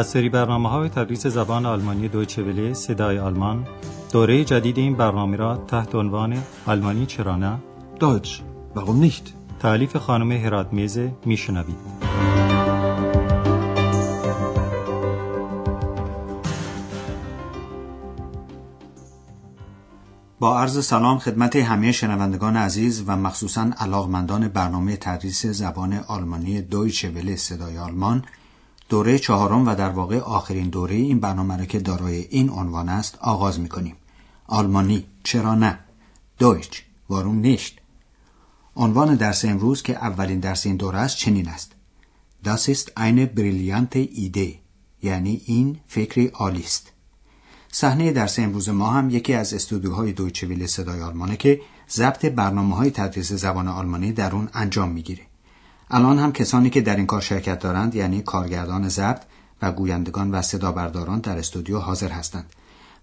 از سری برنامه های تدریس زبان آلمانی دویچه وله صدای آلمان دوره جدید این برنامه را تحت عنوان آلمانی چرا نه Deutsch, warum nicht? تعلیف خانم هرات میزه میشنوید با عرض سلام خدمت همه شنوندگان عزیز و مخصوصا علاقمندان برنامه تدریس زبان آلمانی دویچه وله صدای آلمان دوره چهارم و در واقع آخرین دوره این برنامه را که دارای این عنوان است آغاز می‌کنیم. آلمانی چرا نه؟ دویچ واروم نیشت عنوان درس امروز که اولین درس این دوره است چنین است. Das ist eine brillante Idee یعنی این فکری عالی است. صحنه درس امروز ما هم یکی از استودیوهای دویچه ویل صدای آلمانه که ضبط برنامه های تدریس زبان آلمانی در اون انجام می‌گیره. الان هم کسانی که در این کار شرکت دارند یعنی کارگردان ضبط و گویندگان و صدا برداران در استودیو حاضر هستند.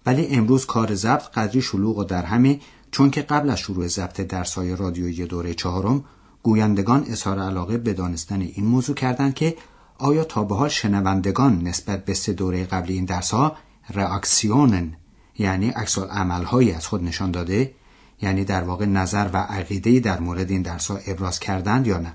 ولی امروز کار ضبط قدری شلوغ و در همه چون که قبل از شروع ضبط درس‌های رادیویی دوره چهارم گویندگان اظهار علاقه به دانستن این موضوع کردند که آیا تا به حال شنوندگان نسبت به سه دوره قبلی این درس‌ها رئاکسیونن یعنی عکس عملهایی از خود نشان داده یعنی در واقع نظر و عقیده در مورد این درس‌ها ابراز کردند یا نه؟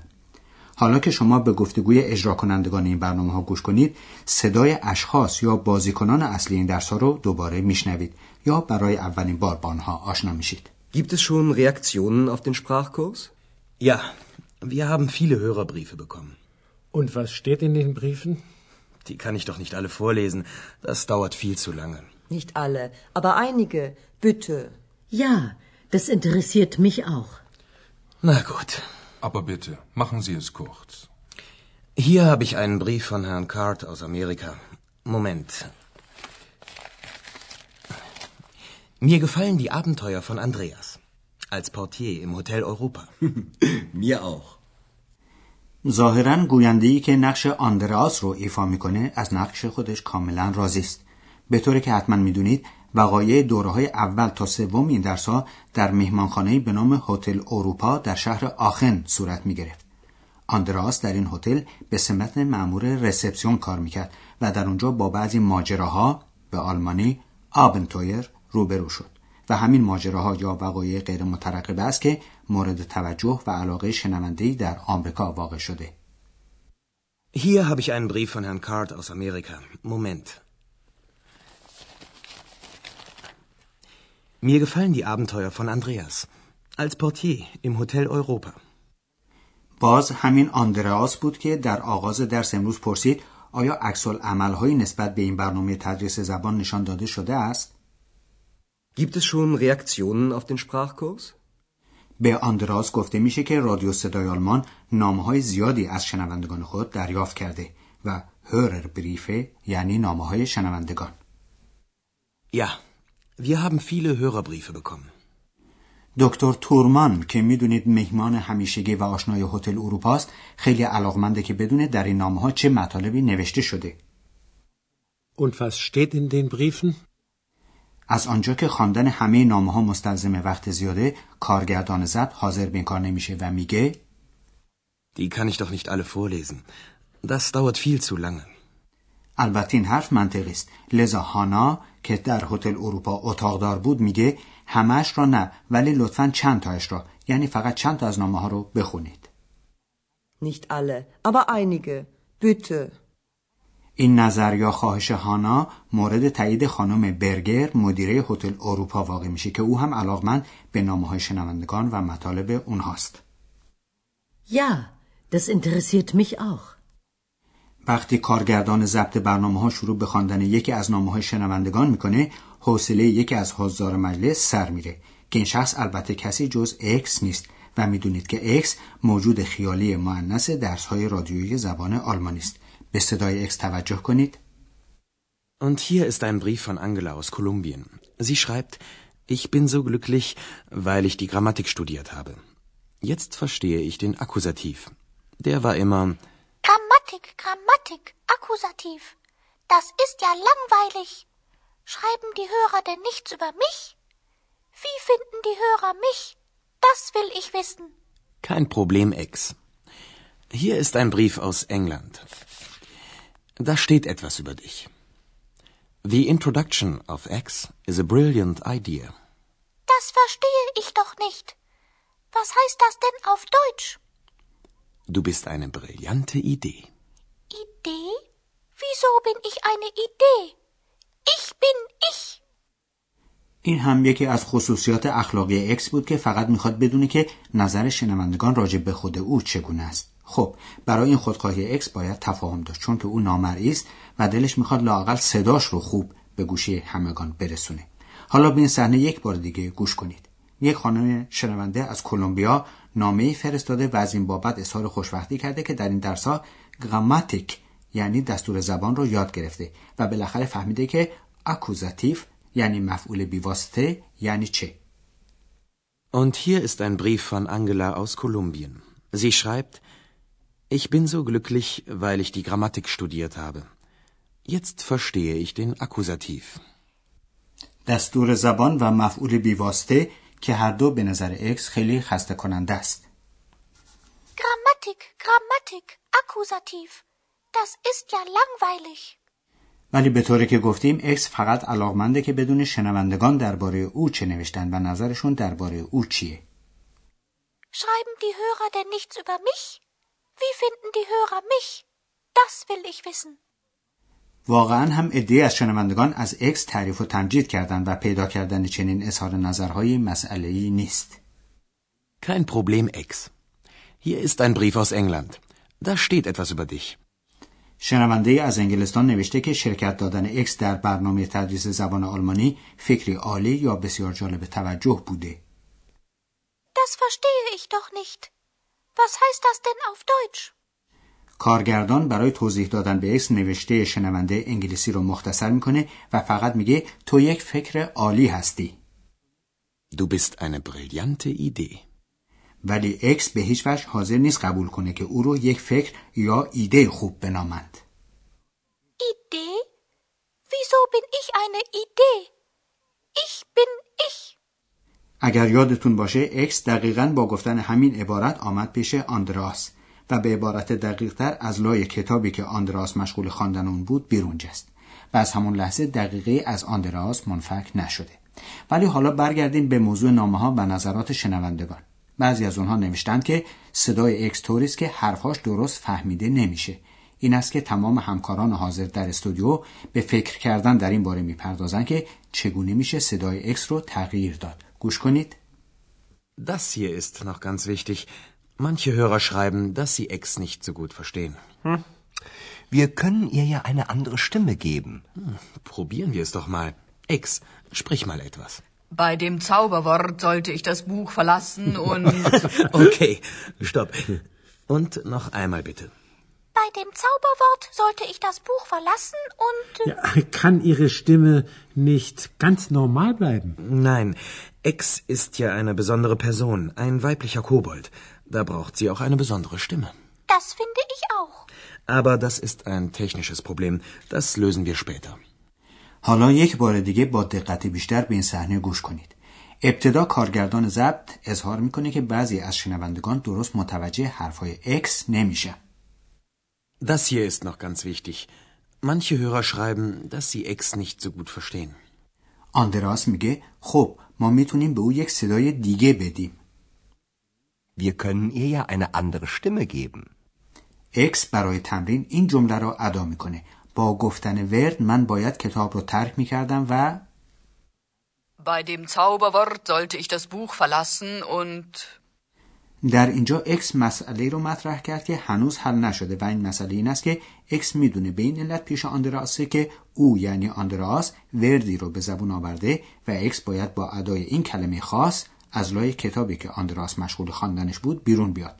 حالا که شما به گفتگوی اجرا کنندگان این برنامه ها گوش کنید صدای اشخاص یا بازیکنان اصلی این درس ها رو دوباره میشنوید یا برای اولین بار با آنها آشنا میشید Gibt es schon Reaktionen auf den Sprachkurs? Ja, wir haben viele Hörerbriefe bekommen. Und was steht in den Briefen? Die kann ich doch nicht alle vorlesen. Das dauert viel zu lange. Nicht alle, aber einige. Bitte. Ja, das interessiert mich auch. Na gut. Aber bitte, machen Sie es kurz. Hier habe ich einen Brief von Herrn Card aus Amerika. Moment. Mir gefallen die Abenteuer von Andreas. Als Portier im Hotel Europa. Mir auch. ظاهرا گوینده که نقش آندراس رو ایفا میکنه از نقش خودش کاملا راضی است به طوری که حتما میدونید وقایع دوره های اول تا سوم این درس ها در مهمانخانه به نام هتل اروپا در شهر آخن صورت می گرفت. آندراس در این هتل به سمت معمور رسپسیون کار می‌کرد و در اونجا با بعضی ماجراها به آلمانی آبنتویر روبرو شد و همین ماجراها یا وقایع غیر مترقبه است که مورد توجه و علاقه شنونده‌ای در آمریکا واقع شده. Hier habe ich einen Brief von Herrn Card aus Amerika. Moment. Mir gefallen die Abenteuer von Andreas. Als Portier im Hotel Europa. باز همین آندراس بود که در آغاز درس امروز پرسید آیا عکس عملهایی نسبت به این برنامه تدریس زبان نشان داده شده است؟ Gibt es schon Reaktionen auf den Sprachkurs? به آندراس گفته میشه که رادیو صدای آلمان نامه زیادی از شنوندگان خود دریافت کرده و هورر بریفه یعنی نامه های شنوندگان. Ja, wir haben viele Hörerbriefe bekommen. دکتر تورمان که می‌دونید مهمان همیشگی و آشنای هتل اروپا است خیلی علاقمنده که بدونه در این نامه ها چه مطالبی نوشته شده Und was steht in den Briefen? از آنجا که خواندن همه نامه ها مستلزم وقت زیاده کارگردان ضبط حاضر به کار نمیشه و میگه Die kann ich doch nicht alle vorlesen. Das dauert viel zu lange. البته این حرف منطقی است لذا هانا که در هتل اروپا اتاقدار بود میگه همش را نه ولی لطفا چند تایش را یعنی فقط چند تا از نامه ها رو بخونید Nicht alle, aber einige. Bitte. این نظر یا خواهش هانا مورد تایید خانم برگر مدیره هتل اروپا واقع میشه که او هم علاقمند به نامه های شنوندگان و مطالب اونهاست Ja, das interessiert mich auch. وقتی کارگردان ضبط برنامه ها شروع به خواندن یکی از نامه های شنوندگان می‌کنه حوصله یکی از حضار مجلس سر میره که این شخص البته کسی جز اکس نیست و می‌دونید که اکس موجود خیالی مونث درس های رادیویی زبان آلمانی است به صدای اکس توجه کنید Und hier ist ein Brief von Angela aus Kolumbien. Sie schreibt, ich bin so glücklich, weil ich die Grammatik studiert habe. Jetzt verstehe ich den Akkusativ. Der war immer Grammatik, Grammatik, Akkusativ. Das ist ja langweilig. Schreiben die Hörer denn nichts über mich? Wie finden die Hörer mich? Das will ich wissen. kein Problem, Ex. Hier ist ein Brief aus England. Da steht etwas über dich. The introduction of X is a brilliant idea. Das verstehe ich doch nicht. Was heißt das denn auf Deutsch? Du bist eine brillante Idee. Idee? Wieso bin ich eine Idee? Ich bin ich. این هم یکی از خصوصیات اخلاقی اکس بود که فقط می‌خواد بدونه که نظر شنوندگان راجع به خود او چگونه است. خب برای این خودخواهی اکس باید تفاهم داشت چون که او نامرئی است و دلش می‌خواد لاقل صداش رو خوب به گوشی همگان برسونه. حالا به این صحنه یک بار دیگه گوش کنید. یک خانم شنونده از کلمبیا نامه فرستاده و از این بابت اظهار خوشبختی کرده که در این درسها گراماتیک یعنی دستور زبان رو یاد گرفته و بالاخره فهمیده که اکوزاتیف یعنی مفعول بیواسطه یعنی چه Und hier ist ein Brief von Angela aus Kolumbien. Sie schreibt, ich bin so glücklich, weil ich die Grammatik studiert habe. Jetzt verstehe ich den Akkusativ. دستور زبان و مفعول بیواسطه که هر دو به نظر اکس خیلی خسته کننده است. Grammatik, Grammatik, Akkusativ. Das ist ja langweilig. ولی به طوری که گفتیم اکس فقط علاقمنده که بدونه شنوندگان درباره او چه نوشتن و نظرشون درباره او چیه. Schreiben die Hörer denn nichts über mich? Wie finden die Hörer mich? Das will ich wissen. واقعا هم عده‌ای از شنوندگان از اکس تعریف و تمجید کردند و پیدا کردن چنین اظهار نظرهایی مسئله‌ای نیست. Kein Problem, Ex. Hier ist ein Brief aus England. Da steht etwas über dich. شنونده از انگلستان نوشته که شرکت دادن اکس در برنامه تدریس زبان آلمانی فکری عالی یا بسیار جالب توجه بوده. Das verstehe ich doch nicht. Was heißt das denn auf Deutsch? کارگردان برای توضیح دادن به اکس نوشته شنونده انگلیسی رو مختصر می‌کنه و فقط میگه تو یک فکر عالی هستی. Du bist eine brillante Idee. ولی اکس به هیچ وجه حاضر نیست قبول کنه که او رو یک فکر یا ایده خوب بنامند. Idee? Wieso bin ich eine Idee? Ich bin ich. اگر یادتون باشه اکس دقیقا با گفتن همین عبارت آمد پیش آندراس و به عبارت دقیقتر از لای کتابی که آندراس مشغول خواندن اون بود بیرون جست و از همون لحظه دقیقه از آندراس منفک نشده ولی حالا برگردیم به موضوع نامه ها و نظرات شنوندگان بعضی از اونها نوشتند که صدای اکس طوریست که حرفاش درست فهمیده نمیشه این است که تمام همکاران حاضر در استودیو به فکر کردن در این باره می‌پردازند که چگونه میشه صدای اکس رو تغییر داد گوش کنید Das hier ist noch ganz wichtig. Manche Hörer schreiben, dass sie Ex nicht so gut verstehen. Wir können ihr ja eine andere Stimme geben. Hm, probieren wir es doch mal. Ex, sprich mal etwas. Bei dem Zauberwort sollte ich das Buch verlassen und. Okay, stopp. Und noch einmal bitte. Bei dem Zauberwort sollte ich das Buch verlassen und. Ja, kann Ihre Stimme nicht ganz normal bleiben? Nein, Ex ist ja eine besondere Person, ein weiblicher Kobold. Da braucht sie auch eine besondere Stimme. Das finde ich auch. Aber das ist ein technisches Problem. Das lösen wir später. حالا یک بار دیگه با دقت بیشتر به این صحنه گوش کنید. ابتدا کارگردان ضبط اظهار می‌کنه که بعضی از شنوندگان درست متوجه حرفهای اکس نمیشن. Das hier ist noch ganz wichtig. Manche Hörer schreiben, dass sie Ex nicht so gut verstehen. آندراس میگه خب ما می‌تونیم به او یک صدای دیگه بدیم. Wir können ihr ja eine andere Stimme geben. اکس برای تمرین این جمله را ادا می‌کنه. با گفتن ورد من باید کتاب رو ترک می‌کردم و Bei dem Zauberwort sollte ich das Buch verlassen und. در اینجا اکس مسئله رو مطرح کرد که هنوز حل نشده و این مسئله این است که اکس می‌دونه به این علت پیش آندراسه که او یعنی آندراس وردی رو به زبون آورده و اکس باید با ادای این کلمه خاص از لای کتابی که آندراس مشغول خواندنش بود بیرون بیاد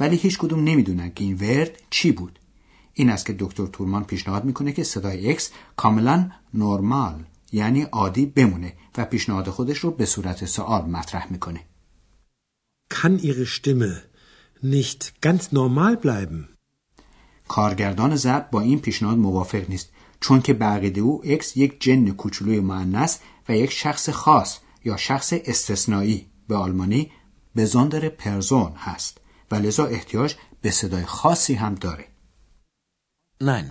ولی هیچ کدوم نمی‌دونن که این ورد چی بود این است که دکتر تورمان پیشنهاد می‌کنه که صدای اکس کاملا نرمال یعنی عادی بمونه و پیشنهاد خودش رو به صورت سوال مطرح می‌کنه Kann Ihre Stimme nicht ganz normal bleiben? کارگردان ضبط با این پیشنهاد موافق نیست چون که به عقیده او اکس یک جن کوچولوی معنس و یک شخص خاص یا شخص استثنایی به آلمانی بزاندر پرزون هست و لذا احتیاج به صدای خاصی هم داره Nein,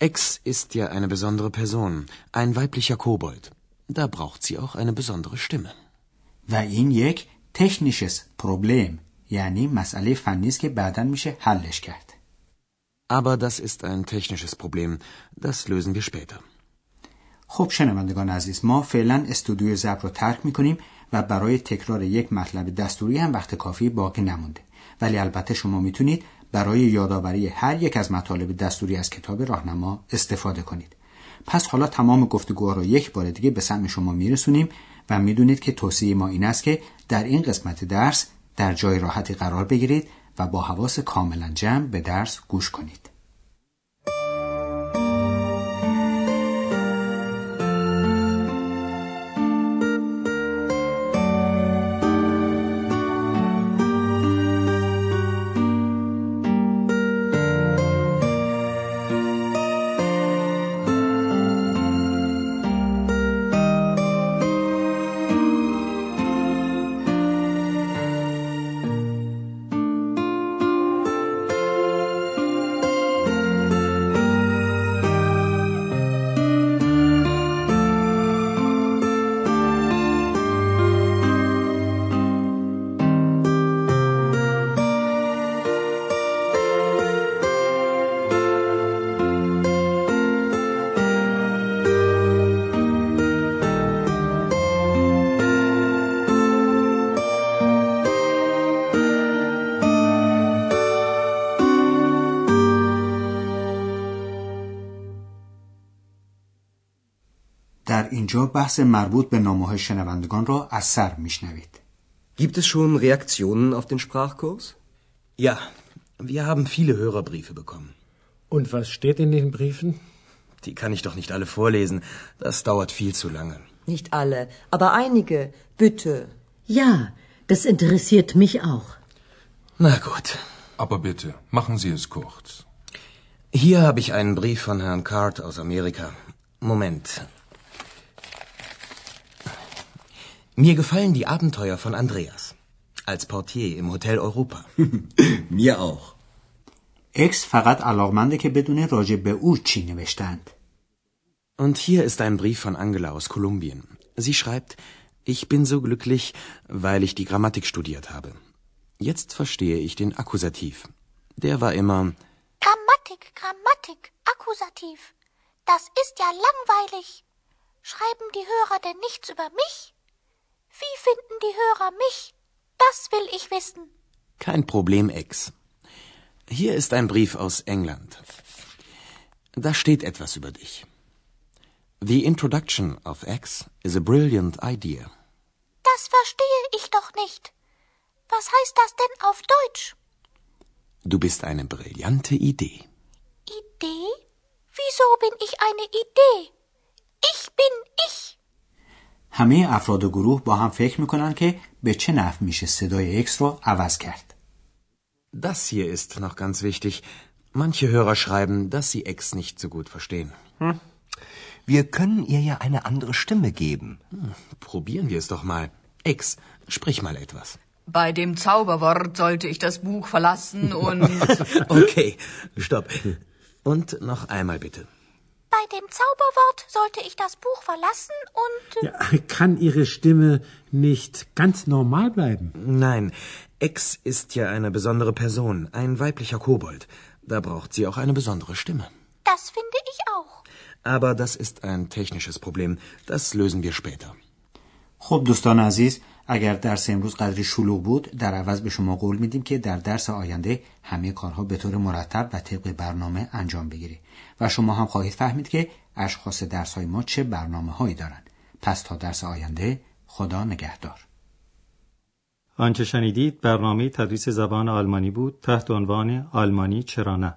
Ex ist ja eine besondere Person, ein weiblicher Kobold. Da braucht sie auch eine besondere Stimme. و این یک تکنیشس پروبلم یعنی مسئله فنی است که بعدا میشه حلش کرد. Aber das ist ein technisches Problem. Das lösen wir später. خب شنوندگان عزیز ما فعلا استودیو ضبط رو ترک می‌کنیم و برای تکرار یک مطلب دستوری هم وقت کافی باقی نمونده ولی البته شما می‌تونید برای یادآوری هر یک از مطالب دستوری از کتاب راهنما استفاده کنید. پس حالا تمام گفتگوها رو یک بار دیگه به سمع شما میرسونیم و می‌دونید که توصیه ما این است که در این قسمت درس در جای راحتی قرار بگیرید و با حواس کاملا جمع به درس گوش کنید. اینجا بحث مربوط به نامه شنوندگان را از سر میشنوید. Gibt es schon Reaktionen auf den Sprachkurs? Ja, wir haben viele Hörerbriefe bekommen. Und was steht in den Briefen? Die kann ich doch nicht alle vorlesen. Das dauert viel zu lange. Nicht alle, aber einige. Bitte. Ja, das interessiert mich auch. Na gut. Aber bitte, machen Sie es kurz. Hier habe ich einen Brief von Herrn Card aus Amerika. Moment. Mir gefallen die Abenteuer von Andreas. Als Portier im Hotel Europa. Mir auch. اکس فقط علاقمنده که بدونه راجع به او چی نوشتند. Und hier ist ein Brief von Angela aus Kolumbien. Sie schreibt, ich bin so glücklich, weil ich die Grammatik studiert habe. Jetzt verstehe ich den Akkusativ. Der war immer Grammatik, Grammatik, Akkusativ. Das ist ja langweilig. Schreiben die Hörer denn nichts über mich? Wie finden die Hörer mich? Das will ich wissen. kein Problem, Ex. Hier ist ein Brief aus England. Da steht etwas über dich. The introduction of X is a brilliant idea. Das verstehe ich doch nicht. Was heißt das denn auf Deutsch? Du bist eine brillante Idee. Idee? Wieso bin ich eine Idee? Ich bin ich. همه افراد گروه با هم فکر میکنن که به چه نحو میشه صدای اکس رو عوض کرد. Das hier ist noch ganz wichtig. Manche Hörer schreiben, dass sie X nicht so gut verstehen. Wir können ihr ja eine andere Stimme geben. Probieren wir es doch mal. X, sprich mal etwas. Bei dem Zauberwort sollte ich das Buch verlassen und. Okay, stopp. Und noch einmal bitte. Bei dem Zauberwort sollte ich das Buch verlassen und Ja, kann Ihre Stimme nicht ganz normal bleiben? Nein, X ist ja eine besondere Person, ein weiblicher Kobold. Da braucht sie auch eine besondere Stimme. das finde ich auch. Aber das ist ein technisches Problem. Das lösen wir später. خب دوستان عزیز اگر درس امروز قدری شلوغ بود در عوض به شما قول میدیم که در درس آینده همه کارها به طور مرتب و طبق برنامه انجام بگیری و شما هم خواهید فهمید که اشخاص درس های ما چه برنامه هایی دارند. پس تا درس آینده خدا نگهدار. آنچه شنیدید برنامه تدریس زبان آلمانی بود تحت عنوان آلمانی چرا نه.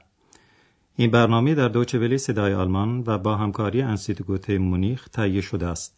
این برنامه در دوچه ولی صدای آلمان و با همکاری انستیتوت مونیخ تهیه شده است.